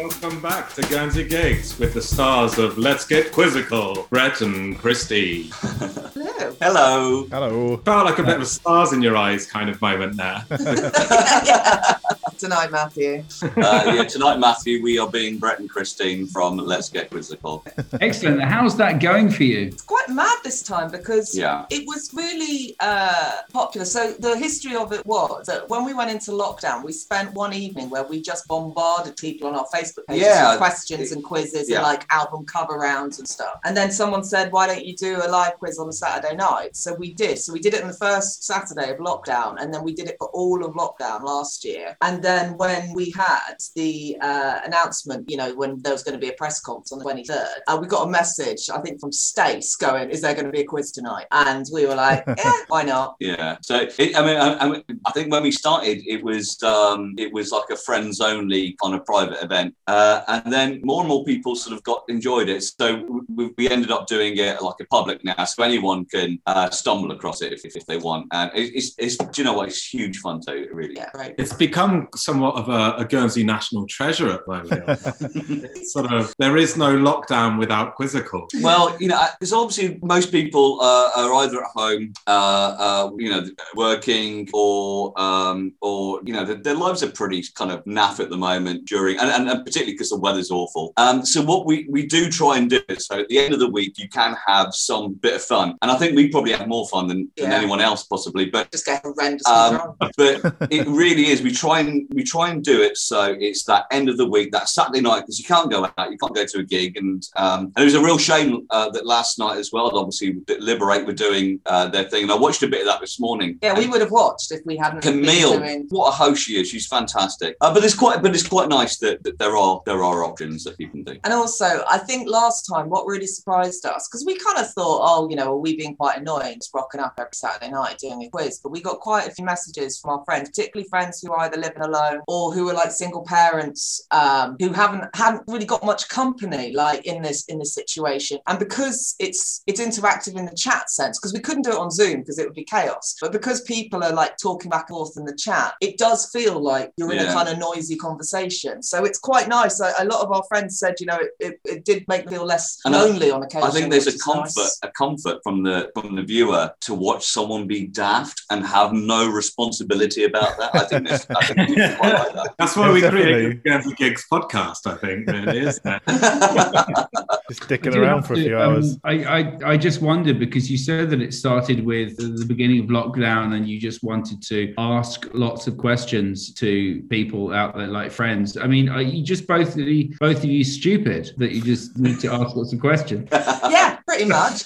Welcome back to Guernsey Gigs with the stars of Let's Get Quizzical, Brett and Christy. Hello. Hello. Hello. Felt like a bit of a stars in your eyes kind of moment there. Tonight, Matthew. Uh, yeah, tonight, Matthew, we are being Brett and Christine from Let's Get Quizzical. Excellent. How's that going for you? It's quite mad this time because Yeah. it was really uh, popular. So the history of it was that when we went into lockdown, we spent one evening where we just bombarded people on our Facebook pages Yeah. with questions and quizzes Yeah. and like album cover rounds and stuff. And then someone said, "Why don't you do a live quiz on a Saturday night?" So we did. So we did it on the first Saturday of lockdown, and then we did it for all of lockdown last year. And then when we had the uh, announcement, you know, when there was going to be a press conference on the 23rd, uh, we got a message, I think, from Stace going, "Is there going to be a quiz tonight?" And we were like, "Yeah, why not?" Yeah. So, it, I mean, I, I mean, I think when we started, it was um, it was like a friends only kind of private event, uh, and then more and more people sort of got enjoyed it. So we, we ended up doing it like a public now, so anyone can uh, stumble across it if, if they want. And it, it's, it's, do you know what? It's huge fun too. Really. Yeah, right. It's become somewhat of a, a Guernsey national treasure at the moment. Sort of, there is no lockdown without Quizzical. Well, you know, because obviously most people uh, are either at home, uh, uh, you know, working, or um, or you know, their, their lives are pretty kind of naff at the moment during, and, and, and particularly because the weather's awful. Um, so what we we do try and do is, so at the end of the week, you can have some bit of fun, and I think we probably have more fun than, than Yeah. anyone else possibly, but. Just get horrendously Um, but it really is. We try and we try and do it so it's that end of the week, that Saturday night, because you can't go out, you can't go to a gig, and um, and it was a real shame uh, that last night as well. Obviously, Liberate were doing uh, their thing, and I watched a bit of that this morning. Yeah, we would have watched if we hadn't Camille, doing. what a host she is! She's fantastic. Uh, but it's quite, but it's quite nice that, that there are there are options that you can do. And also, I think last time what really surprised us, because we kind of thought, oh, you know, are we being quite annoying, just rocking up every Saturday night doing a quiz? But we got quite a few messages from our friends, particularly friends who are either living alone or who are like single parents um, who haven't haven't really got much company like in this in this situation. And because it's it's interactive in the chat sense, because we couldn't do it on Zoom because it would be chaos. But because people are like talking back and forth in the chat, it does feel like you're in a kind of noisy conversation. So it's quite nice. A, a lot of our friends said, you know, it, it, it did make me feel less And I- lonely on occasion. I think there's a comfort, nice. a comfort from the from the viewer to watch someone be daft and have no responsibility about that. I think there's, I think quite like that. That's why we Definitely. created the Guernsey Gigs podcast, I think, really, isn't it? Just sticking around for a to, few um, hours. I, I, just wonder because you said that it started with the beginning of lockdown and you just wanted to ask lots of questions to people out there, like friends. I mean, are you just both both of you stupid that you just need to ask lots of questions? yeah, pretty much.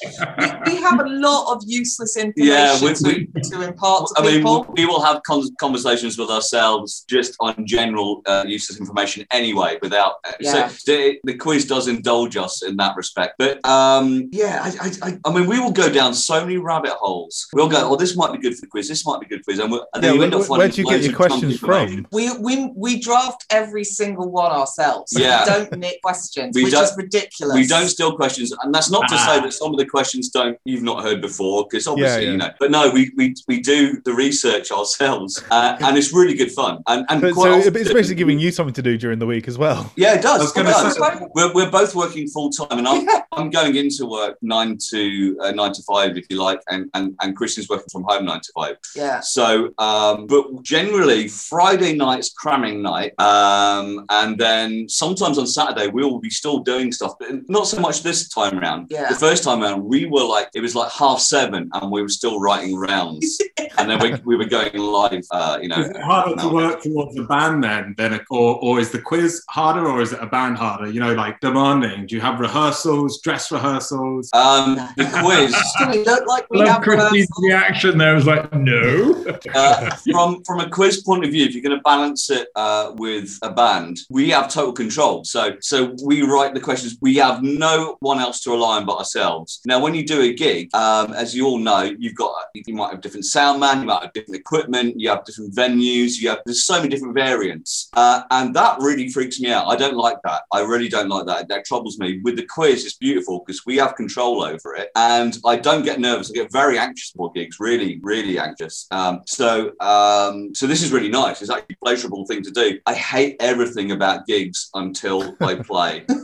we, we have a lot of useless information Yeah, we- to, to impart to I mean, we will have con- conversations with ourselves just on general uh, useless information anyway, without. Uh, Yeah. So the, the quiz does indulge us in that respect. But um, yeah, I, I, I, I mean, we will go down so many rabbit holes. We'll go, oh, this might be good for the quiz, this might be good for the quiz. And, we'll, and Yeah, then you where, end up where do you get your questions from? we, we we draft every single one ourselves. Yeah. We don't nick questions, We which don't- is ridiculous. We don't steal questions, and that's not to Ah. say that some of the questions don't you've not heard before, because obviously yeah. you know. But no, we we, we do the research ourselves, uh, and it's really good fun. And and So, quite so often- it's basically giving you something to do during the week as well. Yeah, it does. It does. say- We're, we're both working full time, and I'm Yeah. I'm going into work nine to uh, nine to five, if you like, and and and Christian's working from home nine to five. Yeah. So, um, but generally Friday night's cramming night, um, and then sometimes on Saturday we will be still doing stuff, but not so much this time around. Yeah. The first time around, we were like it was like half seven, and we were still writing rounds, and then we, we were going live. Uh, you know, Is it harder to work towards a band then, than a, or, or is the quiz harder, or is it a band harder? You know, like demanding. Do you have rehearsals, dress rehearsals? Um, the quiz. We don't like we Love have Christy's reaction there was like, no. uh, from from a quiz point of view, if you're going to balance it uh, with a band, we have total control. So so we write the questions. We have no one else to rely on but ourselves. Ourselves. Now, when you do a gig, um, as you all know, you've got you might have different sound man, you might have different equipment, you have different venues, you have there's so many different variants, uh, and that really freaks me out. I don't like that. I really don't like that. That troubles me. With the quiz, it's beautiful because we have control over it, and I don't get nervous. I get very anxious for gigs, really, really anxious. Um, so, um, so this is really nice. It's actually a pleasurable thing to do. I hate everything about gigs until I play.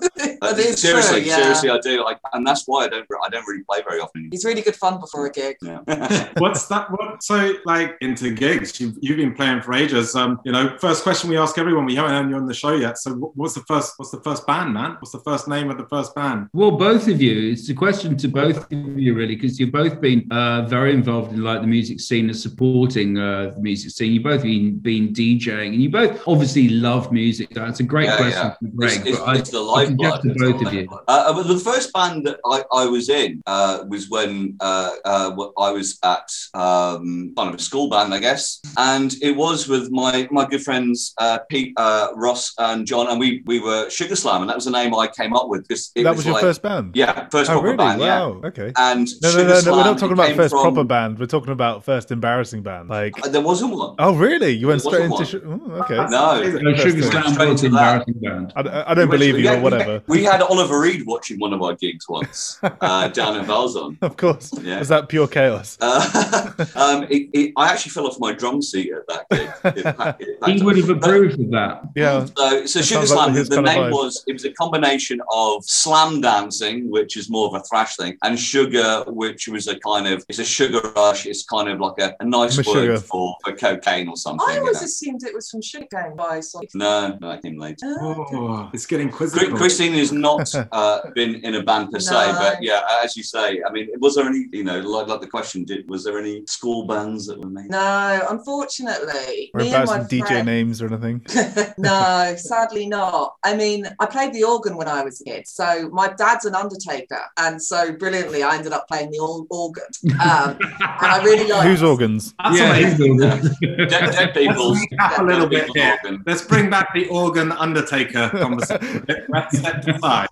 Uh, seriously, true, yeah. seriously, I do. Like, and that's why I don't. I don't really play very often. He's really good fun before a gig. Yeah. What's that? What so like into gigs? You've, you've been playing for ages. Um, you know, first question we ask everyone. We haven't had you on the show yet. So, what's the first? What's the first band, man? What's the first name of the first band? Well, both of you. It's a question to both of you, really, because you've both been uh, very involved in like the music scene and supporting uh, the music scene. You've both been been DJing, and you both obviously love music. That's a great Yeah, question yeah. from Greg. It's, it's, but I- it's the I suggest lifeblood. to both of you. Uh, but the first band that I, I was in uh, was when uh, uh, I was at um, kind of a school band, I guess, and it was with my my good friends uh, Pete, uh, Ross, and John, and we we were Sugar Slam, and that was the name I came up with because it that was, was your like, first band. yeah first Oh, proper really? band, yeah. wow. Okay. And No, no, Sugar no, no. We're not talking about first from- proper band. We're talking about first embarrassing band. Like, Uh, There wasn't one. oh, really? You went There straight into. one. Sh- oh, okay. No. No, Sugar Straight Slam was to an embarrassing band. I, I don't We believe you we or whatever. We had Oliver Reed watching one of our gigs once uh, down in Vazon. Of course. Yeah. Was that pure chaos? Uh, um, it, it, I actually fell off my drum seat at that gig. It packed- packed He would have approved of that. Yeah. So, so That Sugar sounds like Slam, the name was, it was a combination of slam dancing, which is more of a thrash thing, and sugar, which was a kind of, it's a sugar rush. It's kind of like a, a nice I'm word sugar. for, for cocaine or something. I you always know. assumed it was from Sugar Gang by so. No, no, I came later. Oh, it's getting Chri- quizzical. Christine has not uh, been in a band per se, No. But yeah, as you say, I mean, was there any, you know, like, like the question, did was there any school bands that were made? No, unfortunately, Or me about and my some DJ friend- names or anything? no, sadly not. I mean, I played the organ when I was a kid. So my dad's an undertaker, and so brilliantly, I ended up playing the or- organ. Um, and I really like. Whose organs? That's Yeah. amazing. Dead, dead people's. Recap a little bit here. organ. Let's bring back the organ undertaker conversation. Let's step aside.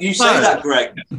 You say that, Greg.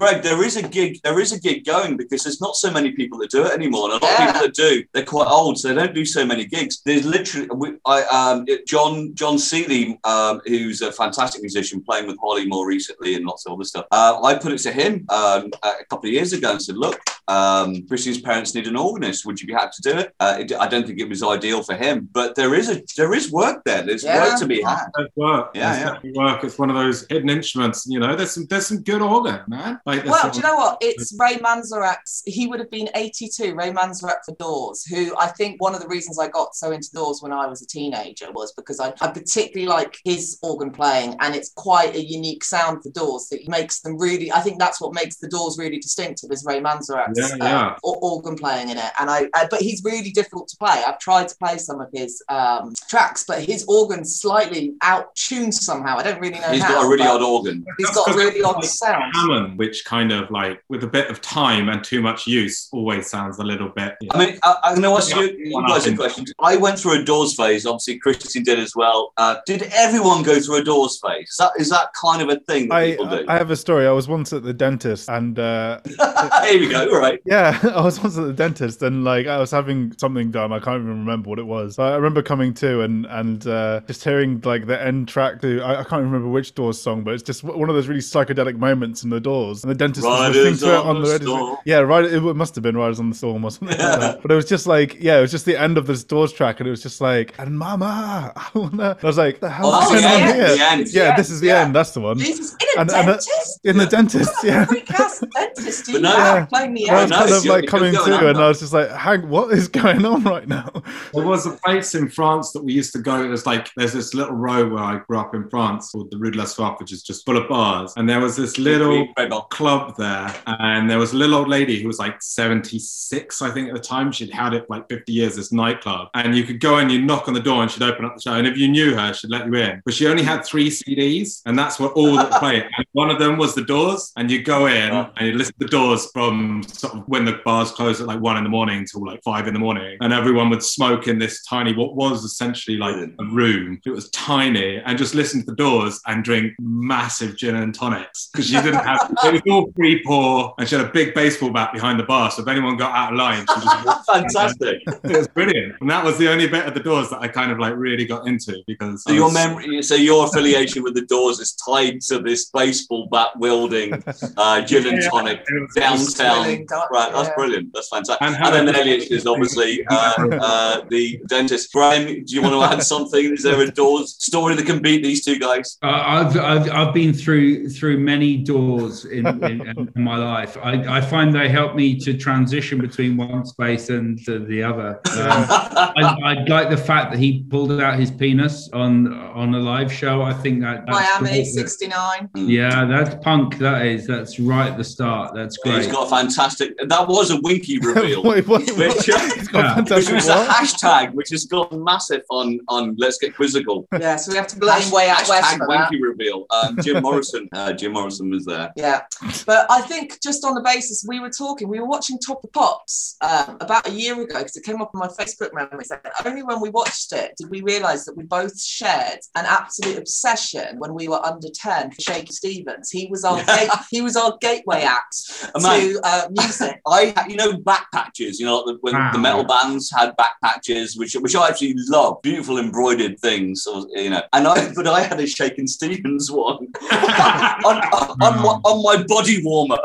Greg, there is a gig. There is a gig going because there's not so many people that do it anymore, and a lot Yeah. of people that do, they're quite old, so they don't do so many gigs. There's literally, we, I, um, John John Seeley, um, who's a fantastic musician, playing with Holly more recently and lots of other stuff. Uh, I put it to him um, a couple of years ago and said, "Look, um, Christine's parents need an organist. Would you be happy to do it?" Uh, it I don't think it was ideal for him, but there is a there is work there. There's Yeah. work to be had. There's work. Yeah, There's yeah. work. It's one of those hidden instruments. You know, there's some there's some good organ, man. Like Well, some- do you know what? It's Ray Manzarek's. He would have been 82. Ray Manzarek for Doors, who I think one of the reasons I got so into Doors when I was a teenager was because I, I particularly like his organ playing, and it's quite a unique sound for Doors that makes them really. I think that's what makes the Doors really distinctive is Ray Manzarek's Yeah, yeah. uh, or- organ playing in it. And I, uh, but he's really difficult to play. I've tried to play some of his um, tracks, but his organ's slightly out tuned somehow. I don't really know He's how. got a really odd organ. He's That's got a 'cause really odd sound. Hammond, which kind of like with a bit of time and too much use, always sounds a little bit. I mean, I, I'm going to ask you, you guys a question. I went through a Doors phase. Obviously, Christine did as well. Uh, did everyone go through a Doors phase? Is that, is that kind of a thing that I, people do? I have a story. I was once at the dentist and uh, Here we go. All right. yeah, I was once at the dentist and like I was having something done. I can't even remember what it was. But I remember coming to and and uh, just hearing like the end track to I, I can't remember which Doors song, but it's just one of those really psychedelic moments in the Doors. And the dentist was listening Riders to it on on the the radio. Yeah, right. It must have been Riders on the Storm or something like that. But it was just like yeah, it was just the end of this Doors track, and it was just like and Mama, I wanna. I was like, the hell Oh, is that's going the on end, here? Yeah, Yeah, this is the yeah. end. That's the one. Jesus, in a And- and, uh, dentist? In the dentist, yeah. Freak ass dentist. Do But no- have playing the I was kind of like coming to, and I was just like, "Hang, what is going on right now?" There was a place in France that we used to go. It was like there's this little row where I grew up in France called the Rue de la Soif, which is just full of bars. And there was this little Incredible. Club there, and there was a little old lady who was like 76, I think, at the time. She'd had it like 50 years, this nightclub. And you could go in, you knock on the door, and she'd open up the show. And if you knew her, she'd let you in. But she only had three CDs, and that's what all that played. And one of them was The Doors, and you go in Oh. and you listen to The Doors from sort of when the bars closed at like one in the morning till like five in the morning. And everyone would smoke in this tiny, what was essentially like a room. It was tiny, and just listen to The Doors and drink massive gin and tonics because you didn't have was all free pour, and she had a big baseball bat behind the bar. So if anyone got out of line, she just. Fantastic. it was brilliant. And that was the only bit of the doors that I kind of like really got into because So I your memory, so your affiliation with the Doors is tied to this baseball bat wielding uh, gin and tonic it was- it was- downtown. Thrilling, don't- Right, that's yeah. brilliant. That's fantastic. And And, how then it- Elliot is obviously uh, uh, the dentist. Graham, do you want to add something? Is there a Doors story that can beat these two guys? Uh, I've, I've I've been through through many doors in, in, in my life. I, I find they help me to transition between one space and to the other. Um, I, I like the fact that he pulled out his penis on on a live show. I think that that's Miami great. 69. Yeah, that's punk. That is. That's right at the start. That's He's great. got a fantastic. That was a winky reveal. Wait, what? Which, Yeah. which fantastic was a hashtag which has gone massive on on Let's Get Quizzical. Yeah, so we have to blame Way Out West Hashtag for that. winky reveal. Um, Jim Morrison. Uh, Jim Morrison was there. Yeah, but I think just on the basis we were talking, we were watching Top of Pops um, about a year ago because it came up on my Facebook memories. And only when we watched it did we realise that we both shared an absolute obsession when we were under ten for Shaky Stevens. He was our Yeah. gate, he was our gateway act to uh, music. I, ha- you know, back patches. You know, like the, when Wow. the metal bands had back patches, which which I actually love. Beautiful embroidered things, or, you know. And I, but I had a Shakin' Stevens one on, on, on, my, on my body warmer.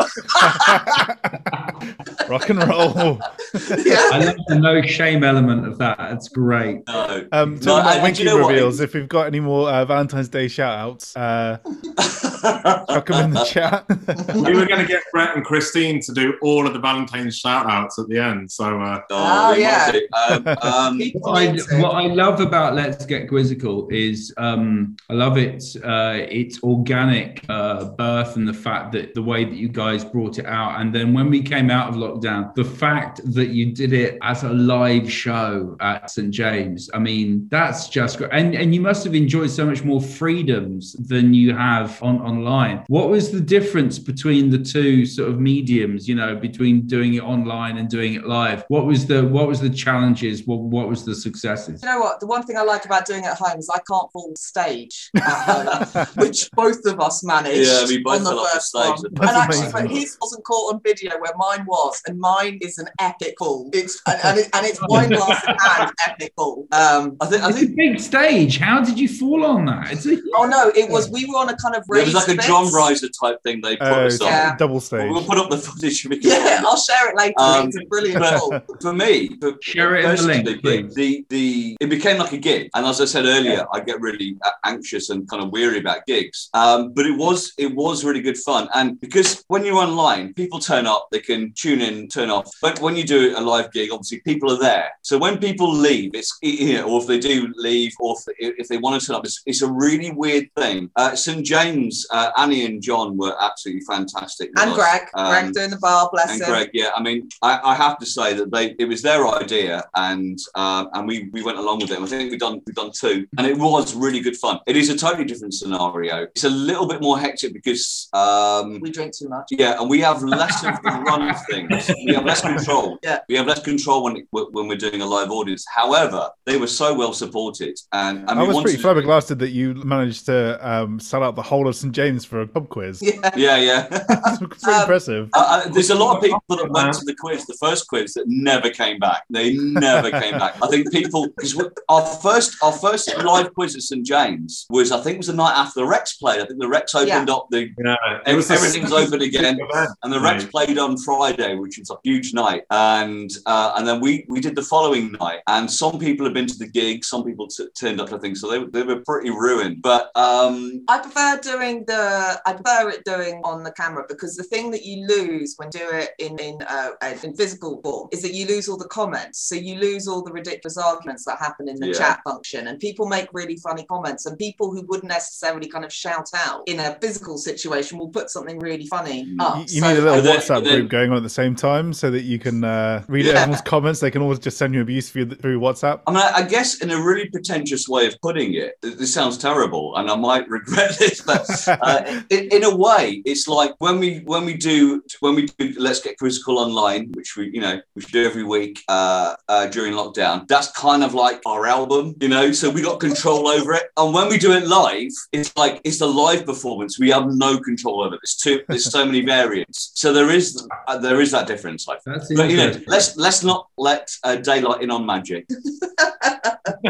Rock and roll. Yeah. I love the no shame element of that. It's great. No. Um, No, talking about and winky you know what? reveals. If we've got any more uh, Valentine's Day shout outs, uh, chuck them in the chat. we were going to get Brett and Christine to do all of the Valentine's shout outs at the end. So uh, Oh, we might yeah. Um, um, What I, what I love about Let's Get Quizzical is um, I love it. Uh, its organic uh, birth and the fact that the way that you guys brought it out, and then when we came out of lockdown, the fact that you did it as a live show at St James. I mean, that's just great. And and you must have enjoyed so much more freedoms than you have on online. What was the difference between the two sort of mediums? You know, between doing it online and doing it live. What was the what was the challenges? What what was the successes? You know what? The one thing I like about doing it at home is I can't fall stage at home, which both of us managed Yeah, we both on the fell off the first stage. one. That's and actually, but his wasn't caught on video where mine was, and mine is an epic fall. It's and, and, it, and it's wine glass in hand, epic fall. Um, I think I It's a think big stage. How did you fall on that? It's a, oh no, it was we were on a kind of it raised was like a bit. drum riser type thing they put Uh, us on. Yeah. double stage. We'll put up the footage. because- Yeah, I'll share it later. Um, it's a brilliant but- for me, for, Share it in the link, personally, please. The the it became like a gig, and as I said earlier, I get really uh, anxious and kind of weary about gigs. Um, but it was it was really good fun, and because when you're online, people turn up, they can tune in, turn off. But when you do a live gig, obviously people are there. So when people leave, it's you know, or if they do leave, or if, if they want to turn up, it's, it's a really weird thing. Uh, St James, uh, Annie and John were absolutely fantastic. And us. Greg, Um, Greg doing the bar, bless and him. Greg, yeah, I mean, I, I have to say that they it was their idea, and um, and we we went along with it. I think we've done we've done two, and it was really good fun. It is a totally different scenario. It's a little bit more hectic because. Um, We drink too much. yeah, and we have less of the run of things. We have less control. Yeah. we have less control when when we're doing a live audience. However, they were so well supported, and, and I was pretty to- flabbergasted that you managed to um, sell out the whole of St James for a pub quiz. Yeah. Yeah, yeah. It's pretty Um, impressive. Uh, uh, there's a lot of people that went to the quiz, the first quiz, that never came back. They never came back. I think people because our first our first live quiz at St James was I think it was the night after the Rex played. I think the Rex opened up the yeah, it everything's open again. event, And the Rex mate. played on Friday, which was a huge night, and uh, and then we we did the following night. And some people have been to the gig, some people t- turned up, I think, so they, they were pretty ruined. But um, I prefer doing the. I prefer it doing on the camera because the thing that you lose when you do it in in uh, in physical form is that you lose all the comments. So you lose all the ridiculous arguments that happen in the Yeah. chat function, and people make really funny comments. And people who wouldn't necessarily kind of shout out in a physical situation will put something really funny up. You, you So- need a little then- WhatsApp then- group going on at the same time so that you can uh, read Yeah. everyone's comments. They can always just send you abuse through, through WhatsApp. I mean, I I guess in a really pretentious way of putting it, this sounds terrible, and I might regret this, but uh, in, in a way, it's like when we when we do when we do Let's Get Quizzical online, which we you know we should do every week uh, uh, during lockdown. That's kind of like our album, you know. So we got control over it, and when we do it live, it's like it's the live performance. We have no control over it. There's too there's so many variants. So there is uh, there is that difference. I think. That's But you know, let's let's not let uh, daylight in on magic.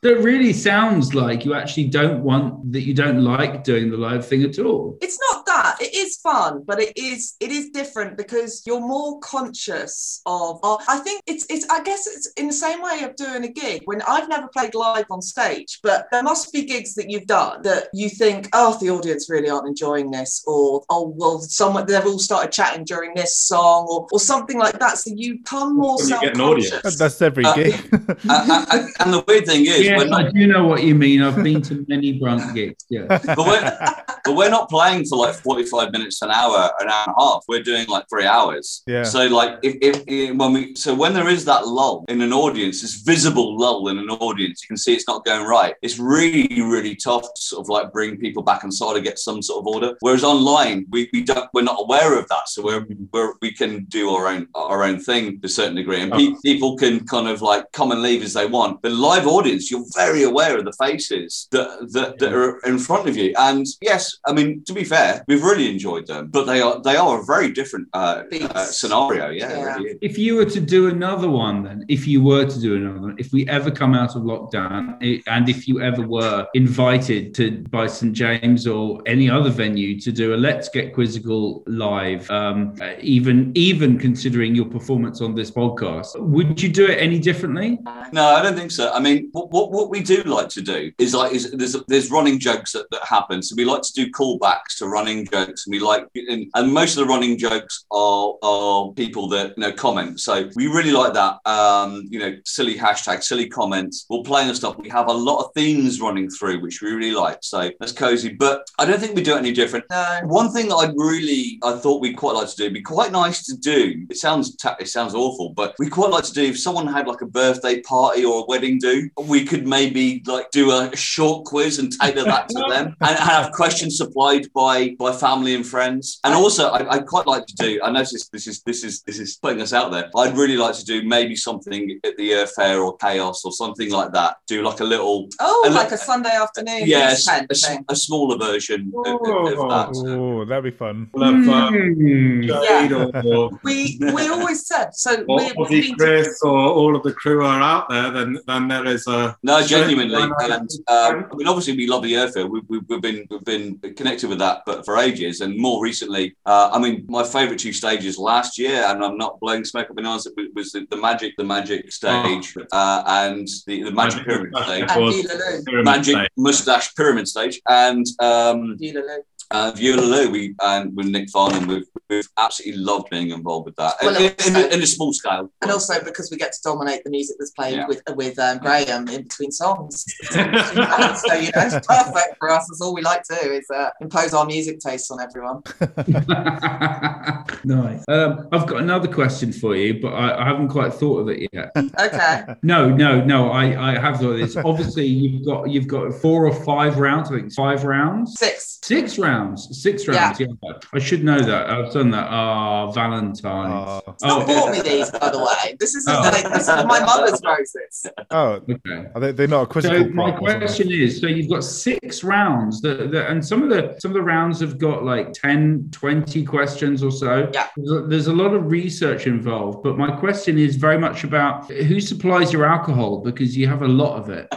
That really sounds like you actually don't want that you don't like doing the live thing at all. it's not that it is fun but it is it is different because you're more conscious of uh, i think it's it's i guess it's in the same way of doing a gig when i've never played live on stage but there must be gigs that you've done that you think oh the audience really aren't enjoying this or oh well someone they've all started chatting during this song or, or something like that so you become more When you get an audience. self-conscious That's every Uh, gig. Uh, uh, uh, and the weird thing is, Yeah, we're not I do know what you mean. I've been to many Brunt gigs. Yeah. but we're, but we're not playing for like 45 minutes an hour an hour and a half. We're doing like three hours. Yeah. so like if, if, if- when we so when there is that lull in an audience this visible lull in an audience you can see it's not going right. It's really really tough to sort of like bring people back inside and get some sort of order. Whereas online we, we don't we're not aware of that. So we're, we're we can do our own our own thing to a certain degree. And pe- people can kind of like come and leave as they want. But live audience you're very aware of the faces that, that, that are in front of you. And yes i mean to be fair we've really enjoyed them but they are they are a very different uh, uh, scenario yeah, Yeah. really. If you were to do another one, then if you were to do another one, if we ever come out of lockdown, i- and if you ever were invited to by St James or any other venue to do a Let's Get Quizzical live, um, uh, even even considering your performance on this podcast, would you do it any differently? No, I don't think so. I mean, what, what, what we do like to do is like is there's there's running jokes that, that happen. So we like to do callbacks to running jokes, and we like and, and most of the running jokes are are people that you know comment. So we really like that. Um, you know, silly hashtag, silly comments. We'll play and stuff. We have a lot of themes running through, which we really like. So that's cozy. But I don't think we do it any different. no One thing that I'd really, I thought we'd quite like to do, it'd be quite nice to do. It sounds, ta- it sounds awful, but we quite like to do. If someone had like a birthday party or a wedding do, we could maybe like do a short quiz and tailor that to them, and have questions supplied by by family and friends. And also, I, I'd quite like to do. I noticed this is this is this is putting us out there. I'd really like to do maybe something at the Earth Fair or Chaos or something like that. Do like a little, oh a li- like a sunday afternoon yes, tent a, s- a smaller version of, of, of that. Oh, that'd be fun. We'll have. Jade or, or, we we always said so or we, Ozzy we've to Chris or all of the crew are out there, then then there is a No, genuinely, and um, I mean, obviously, we love the airfield. We've, we've, we've been we've been connected with that, but for ages, and more recently, uh, I mean, my favourite two stages last year, and I'm not blowing smoke up my nose, it was the, the magic, the magic stage, uh, and the, the magic pyramid stage, and was pyramid magic stage. mustache pyramid stage, and um, View-la-Loo. Uh, Viola we and with Nick Farnham, we've, we've absolutely loved being involved with that, Well, in, in, also- in a small scale. and also because we get to dominate the music that's played Yeah. with with um, Graham in between songs. so you know, it's perfect for us. That's all we like to do is uh, impose our music tastes on everyone. nice. Um, I've got another question for you, but I, I haven't quite thought of it yet. Okay. No, no, no. I, I have thought of this. Obviously, you've got you've got four or five rounds. I think five rounds. Six. Six rounds. Six rounds. Yeah. I should know that. I've done that. Ah, Valentine's. Oh, Someone Oh, bought me these, by the way. This is Oh. this is my mother's roses. oh, okay. are they, they're not a So my prop or something? question is: so you've got six rounds, that, that, and some of the some of the rounds have got like 10, 20 questions or so. Yeah. There's- There's a lot of research involved, but my question is very much about who supplies your alcohol because you have a lot of it.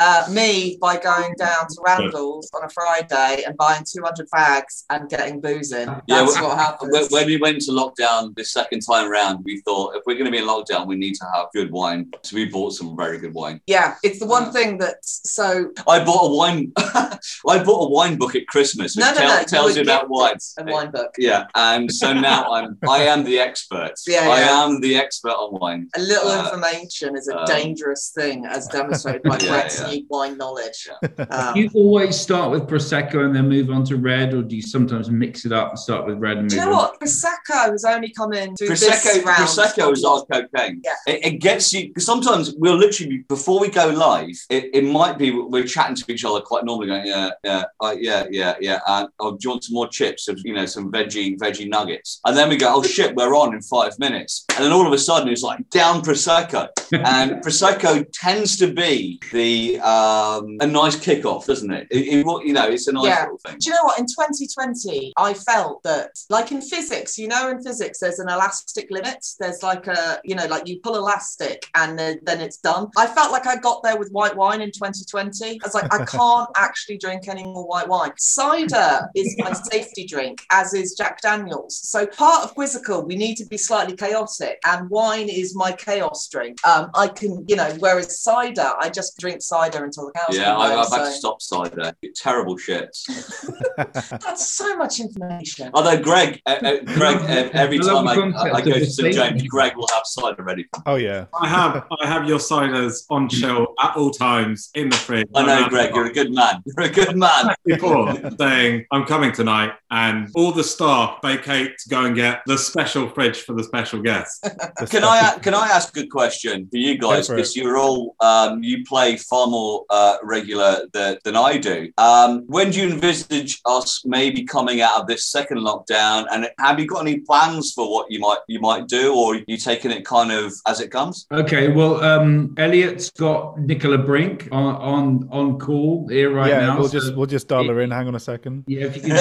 Uh, me by going down to Randall's on a Friday and buying 200 fags and getting booze in. That's Yeah, what When, happens. when we went to lockdown this second time round, we thought if we're going to be in lockdown, we need to have good wine. So we bought some very good wine. yeah, it's the one uh, thing that so I bought a wine. I bought a wine book at Christmas, which no no tell- no tells you about gifted wine. a wine book. Yeah, and so now I'm. I am the expert. Yeah, I yeah. am the expert on wine. A little Uh, information is a um, dangerous thing, as demonstrated by Yeah, Brett's yeah. new wine knowledge. Um, You always start with prosecco and then move on to red, or do you sometimes mix it up and start with red and Do you know on? what? Prosecco has only come in through Prosecco, this round. Prosecco is our cocaine. Yeah. It, it gets you because sometimes we'll literally before we go live, it, it might be we're chatting to each other quite normally, going, yeah, yeah, uh, yeah, yeah, yeah. Uh, oh, do you want some more chips? Of, you know, some veggie veggie nuggets, and then we go, oh shit, we're on in five minutes, and then all of a sudden it's like down prosecco, and prosecco tends to be the um, a nice kickoff, doesn't it? It, it? You know, it's a nice Yeah. little thing. Do you know what? In 2020, I felt that, like in physics, you know, in physics, there's an elastic limit. There's like a, you know, like you pull elastic and then, then it's done. I felt like I got there with white wine in 2020. I was like, I can't actually drink any more white wine. Cider is my safety drink, as is Jack Daniels. So part of Quizzical, we need to be slightly chaotic, and wine is my chaos drink. Um, I can, you know, whereas cider, I just drink cider until the cows Yeah, come I, home, I've had to stop cider. Terrible shit. That's so much information. Although Greg, uh, uh, Greg, uh, every time I, the concept I go to St James. Greg will have cider ready. Oh yeah. I have I have your ciders on chill at all times in the fridge. I know, Greg, you're a good man. You're a good man. before saying I'm coming tonight, and all the staff vacate to go and get the special fridge for the special guest. Can I can I ask a question for you guys? Go for it. Because you're all um, you play far more uh, regular than, than I do. Um, when do you envisage us maybe coming out of this second lockdown? And have you got any plans for what you might you might do, or you taking it kind of as it comes? Okay, well, um, Elliot's got Nicola Brink on on, on call here right yeah, now. we'll so- just we'll just dial her in. Hang on a second. Yeah, if you can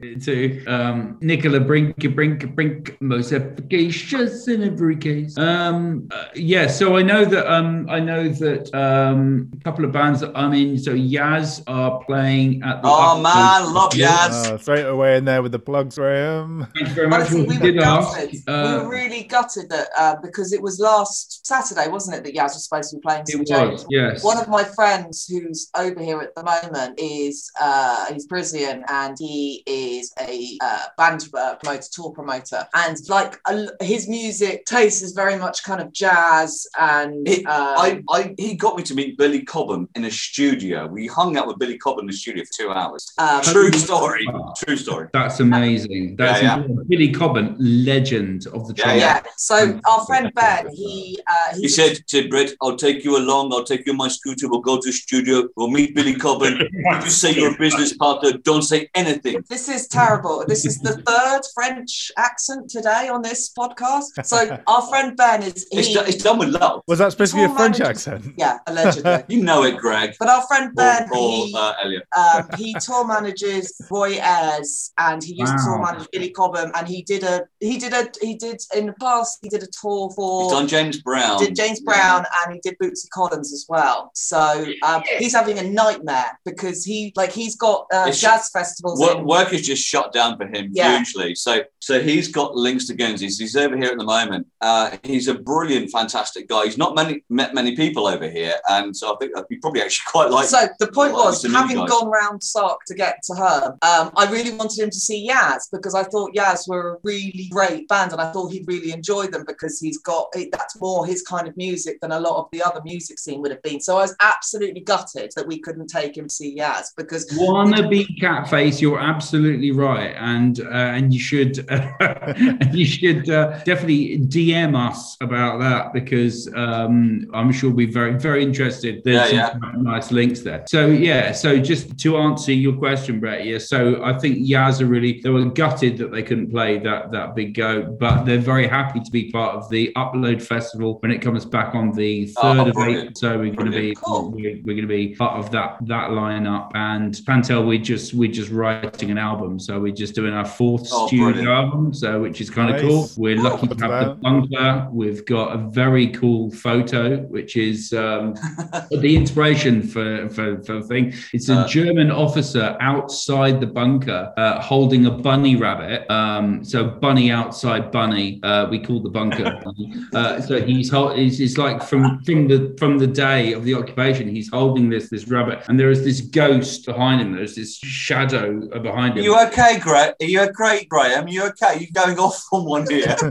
to, to um, Nicola Brink, Brink, Brink, most efficacious in every case. Um, uh, yeah, so I know that um, I know that um, a couple of bands that I'm in. So Yaz are playing at the. Oh man, love Yaz. Uh, straight away in there with the plugs, Graham. Thank you very much. Honestly, Well, we we were did ask. gutted. we Uh, were really gutted that uh, because it was last Saturday, wasn't it, that Yaz was supposed to be playing St it James. was, yes. One of my friends who's over here at the moment is uh, he's Parisian and he is a uh, band uh, promoter, tour promoter, and like a, his music taste is very much kind of jazz and It- uh, I, I, he got me to meet Billy Cobham in a studio. We hung out with Billy Cobham in the studio for two hours. um, True story. True story. That's amazing. That's Yeah, incredible. Billy Cobham, legend of the Yeah, yeah. So our friend Ben, he uh, He said, said, Brett, I'll take you along. I'll take you on my scooter. We'll go to the studio. We'll meet Billy Cobham. If you say you're a business partner, don't say anything. This is terrible. This is the third French accent today on this podcast. So our friend Ben is It's, he, it's done with love. Was that supposed to be a Tour French managers- accent? yeah, allegedly. You know it, Greg. But our friend Ben, or he, uh, Elliot. um, he tour manages Roy Ayers, and he used to tour Wow. manage Billy Cobham, and he did a he did a he did in the past he did a tour He's for done James Brown. did James Brown and he did Bootsy Collins as well. So um, he's having a nightmare because he like he's got uh, It's- jazz festivals. Work, in, work is just shut down for him Yeah. hugely. So, so he's got links to Guernseys. He's over here at the moment. Uh, he's a brilliant, fantastic guy. He's not many met many people over here, and so I think he probably actually quite like. so the point was, having gone round Sark to get to her, um, I really wanted him to see Yaz because I thought Yaz were a really great band, and I thought he'd really enjoy them because he's got that's more his kind of music than a lot of the other music scene would have been. So I was absolutely gutted that we couldn't take him to see Yaz because Wannabe catface, you're absolutely right, and uh, and you should and you should uh, definitely DM us about that because um, I'm sure we'll be very very interested. There's Yeah, some quite nice links there. So yeah, so just to answer your question, Brett, yeah. So I think Yaz are really they were gutted that they couldn't play that that big go, but they're very happy to be part of the Upload Festival when it comes back on the Oh, third of brilliant. April. So we're going to be Cool. we're, we're going to be part of that that lineup. And Pantel, we just we're just writing an album, so we're just doing our fourth Oh, studio brilliant. album, so which is kind of Nice. cool. We're Oh, lucky to what's have the that? bunker. We've got a very cool photo, which is um, the inspiration for for, for the thing. It's a Uh. German officer outside the bunker uh, holding a bunny rabbit. Um, so bunny outside bunny. Uh, we call the bunker. uh, so he's hol- it's, it's like from from the from the day of the occupation, he's holding this this rabbit, and there is this ghost behind him. There's this shadow uh, behind Are him. you okay, Greg? Are you okay, Graham? Are you okay? You're going off on one here?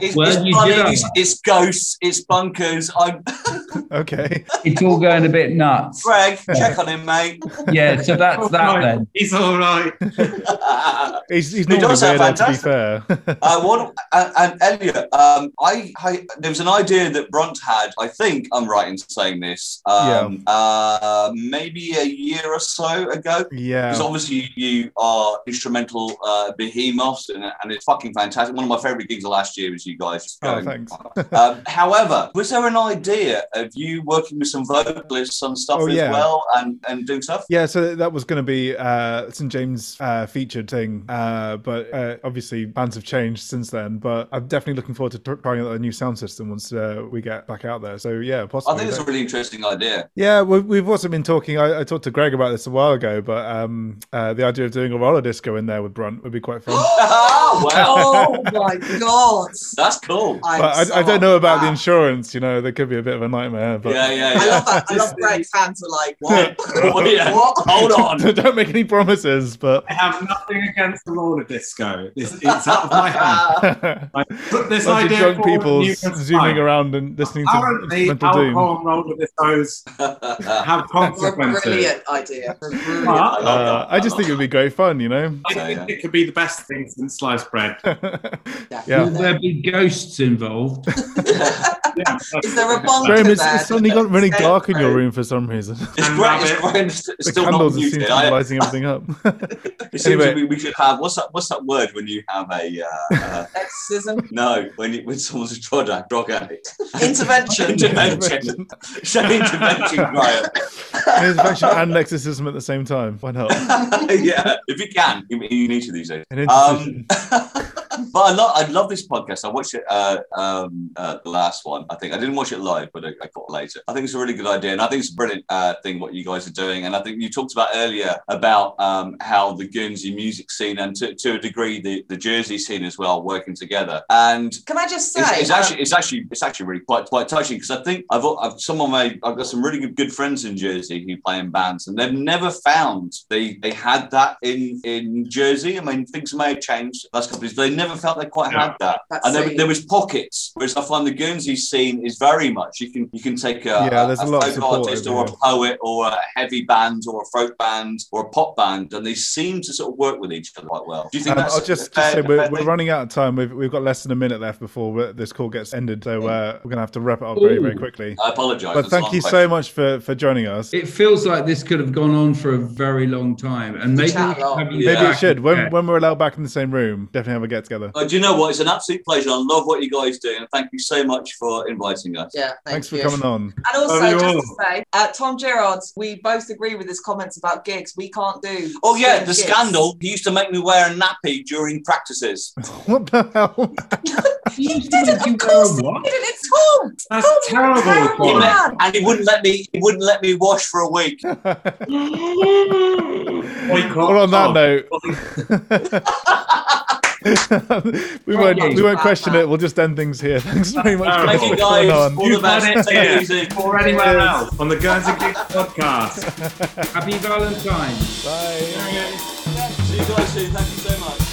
It's, well, it's, you funny, it's, it's ghosts, it's bunkers. I'm Okay. It's all going a bit nuts. Greg. Check on him, mate. Yeah, so that's that then. He's all right. He's, he's He normally does sound to be fantastic. fair. Uh, what, and, and Elliot, um, I, I there was an idea that Brunt had. I think I'm right in saying this. Um, uh, maybe a year or so ago. yeah. Because obviously you are instrumental uh, behemoths, and, and it's fucking fantastic. One of my favorite gigs of last year was you guys. Just Oh, thanks. um, however, was there an idea of you working with some vocalists on stuff Oh, as yeah. well, and, and doing stuff? Yeah, so that was going to be uh, St James uh, featured thing, uh, but uh, obviously bands have changed since then. But I'm definitely looking forward to trying out a new sound system once uh, we get back out there. So yeah, possibly. I think it's a really interesting idea. Yeah, we- we've also been talking. I, I talked to Greg about this a while ago, but um, uh, the idea of doing a roller disco in there with Brunt would be quite fun. oh, wow. oh my god! That's cool. I'm but I, so I don't know about for the insurance. You know, there could be a bit of a nightmare. But Yeah, yeah, I love that. I love Greg fans are like, what? Oh, yeah. What? Hold on. don't make any promises. But I have nothing against the roller disco. It's, it's out of my hand. I put this Bunch of idea drunk people and you s- can zooming around and listening to Apparently, instrumental doom. alcohol and roller discos have What a consequences. brilliant idea. A brilliant Huh? I Uh. I just think it would be great fun, you know. I think it could be the best thing since sliced bread. yeah. Will there be ghosts involved? Is there a bunker Graham, it's, there? it's suddenly got really dark in your room? room for some reason. It's And great. It's rabbit. great. It's the still not candles seem to muted. be I, lighting everything up. it seems Anyway. we, we should have what's that? What's that word when you have a uh, uh, Exorcism? no when you, when someone's a drug addict? Drug addict. Intervention. intervention. Say intervention, Graham. Intervention and exorcism at the same time. Why not? yeah, if you can, you, you need to these days. Um, but I love I love this podcast. I watched it uh, um, uh, the last one. I think I didn't watch it live, but I, I caught it later. I think it's a really good idea, and I think it's a brilliant uh, thing what you guys are doing. And I think you talked about earlier about um, how the Guernsey music scene and to, to a degree the, the Jersey scene as well working together. And Can I just say? it's, it's um, actually it's actually it's actually really quite quite touching because I think I've, I've some of my I've got some really good, good friends in Jersey who play in bands and they've never found they they had that in in Jersey. I mean things may have changed the last couple of years. But they never felt they quite Yeah. had that. That and there, there was pockets, whereas I find the Guernsey scene is very much you can you can take a, Yeah, there's a lot folk artist or a poet or a heavy band or a folk band or a pop band, and they seem to sort of work with each other quite well. Do you think Um, that's I'll just, fair- just say we're, we're running out of time. We've, we've got less than a minute left before this call gets ended, so uh, we're going to have to wrap it up very, very quickly. I apologise. But thank you question. so much for, for joining us. It feels like this could have gone on for a very long time, and maybe chat we a lot. have you Maybe Maybe back it should. When, again. when we're allowed back in the same room, definitely have a get together. Uh, do you know what? It's an absolute pleasure. I love what you guys do, and thank you so much for inviting us. Yeah, thank Thanks for coming on. And also, Oh, you're just to say, uh, Tom Gerard, we both agree with his comments about gigs. We can't do. Oh yeah, the gigs. scandal. He used to make me wear a nappy during practices. What the hell? You He didn't, you of wear course a he what? didn't. It's Tom. That's Tom, terrible, terrible man. and he wouldn't let me. He wouldn't let me wash for a week. Boycott well, on that Tom. note, we won't we won't question it. We'll just end things here. Thanks very much. Thank Thank you guys. on. All the You've best. had it Take it easy. Or anywhere else on the Guernsey Gigs podcast. Happy Valentine's. Bye. See you guys soon. Thank you so much.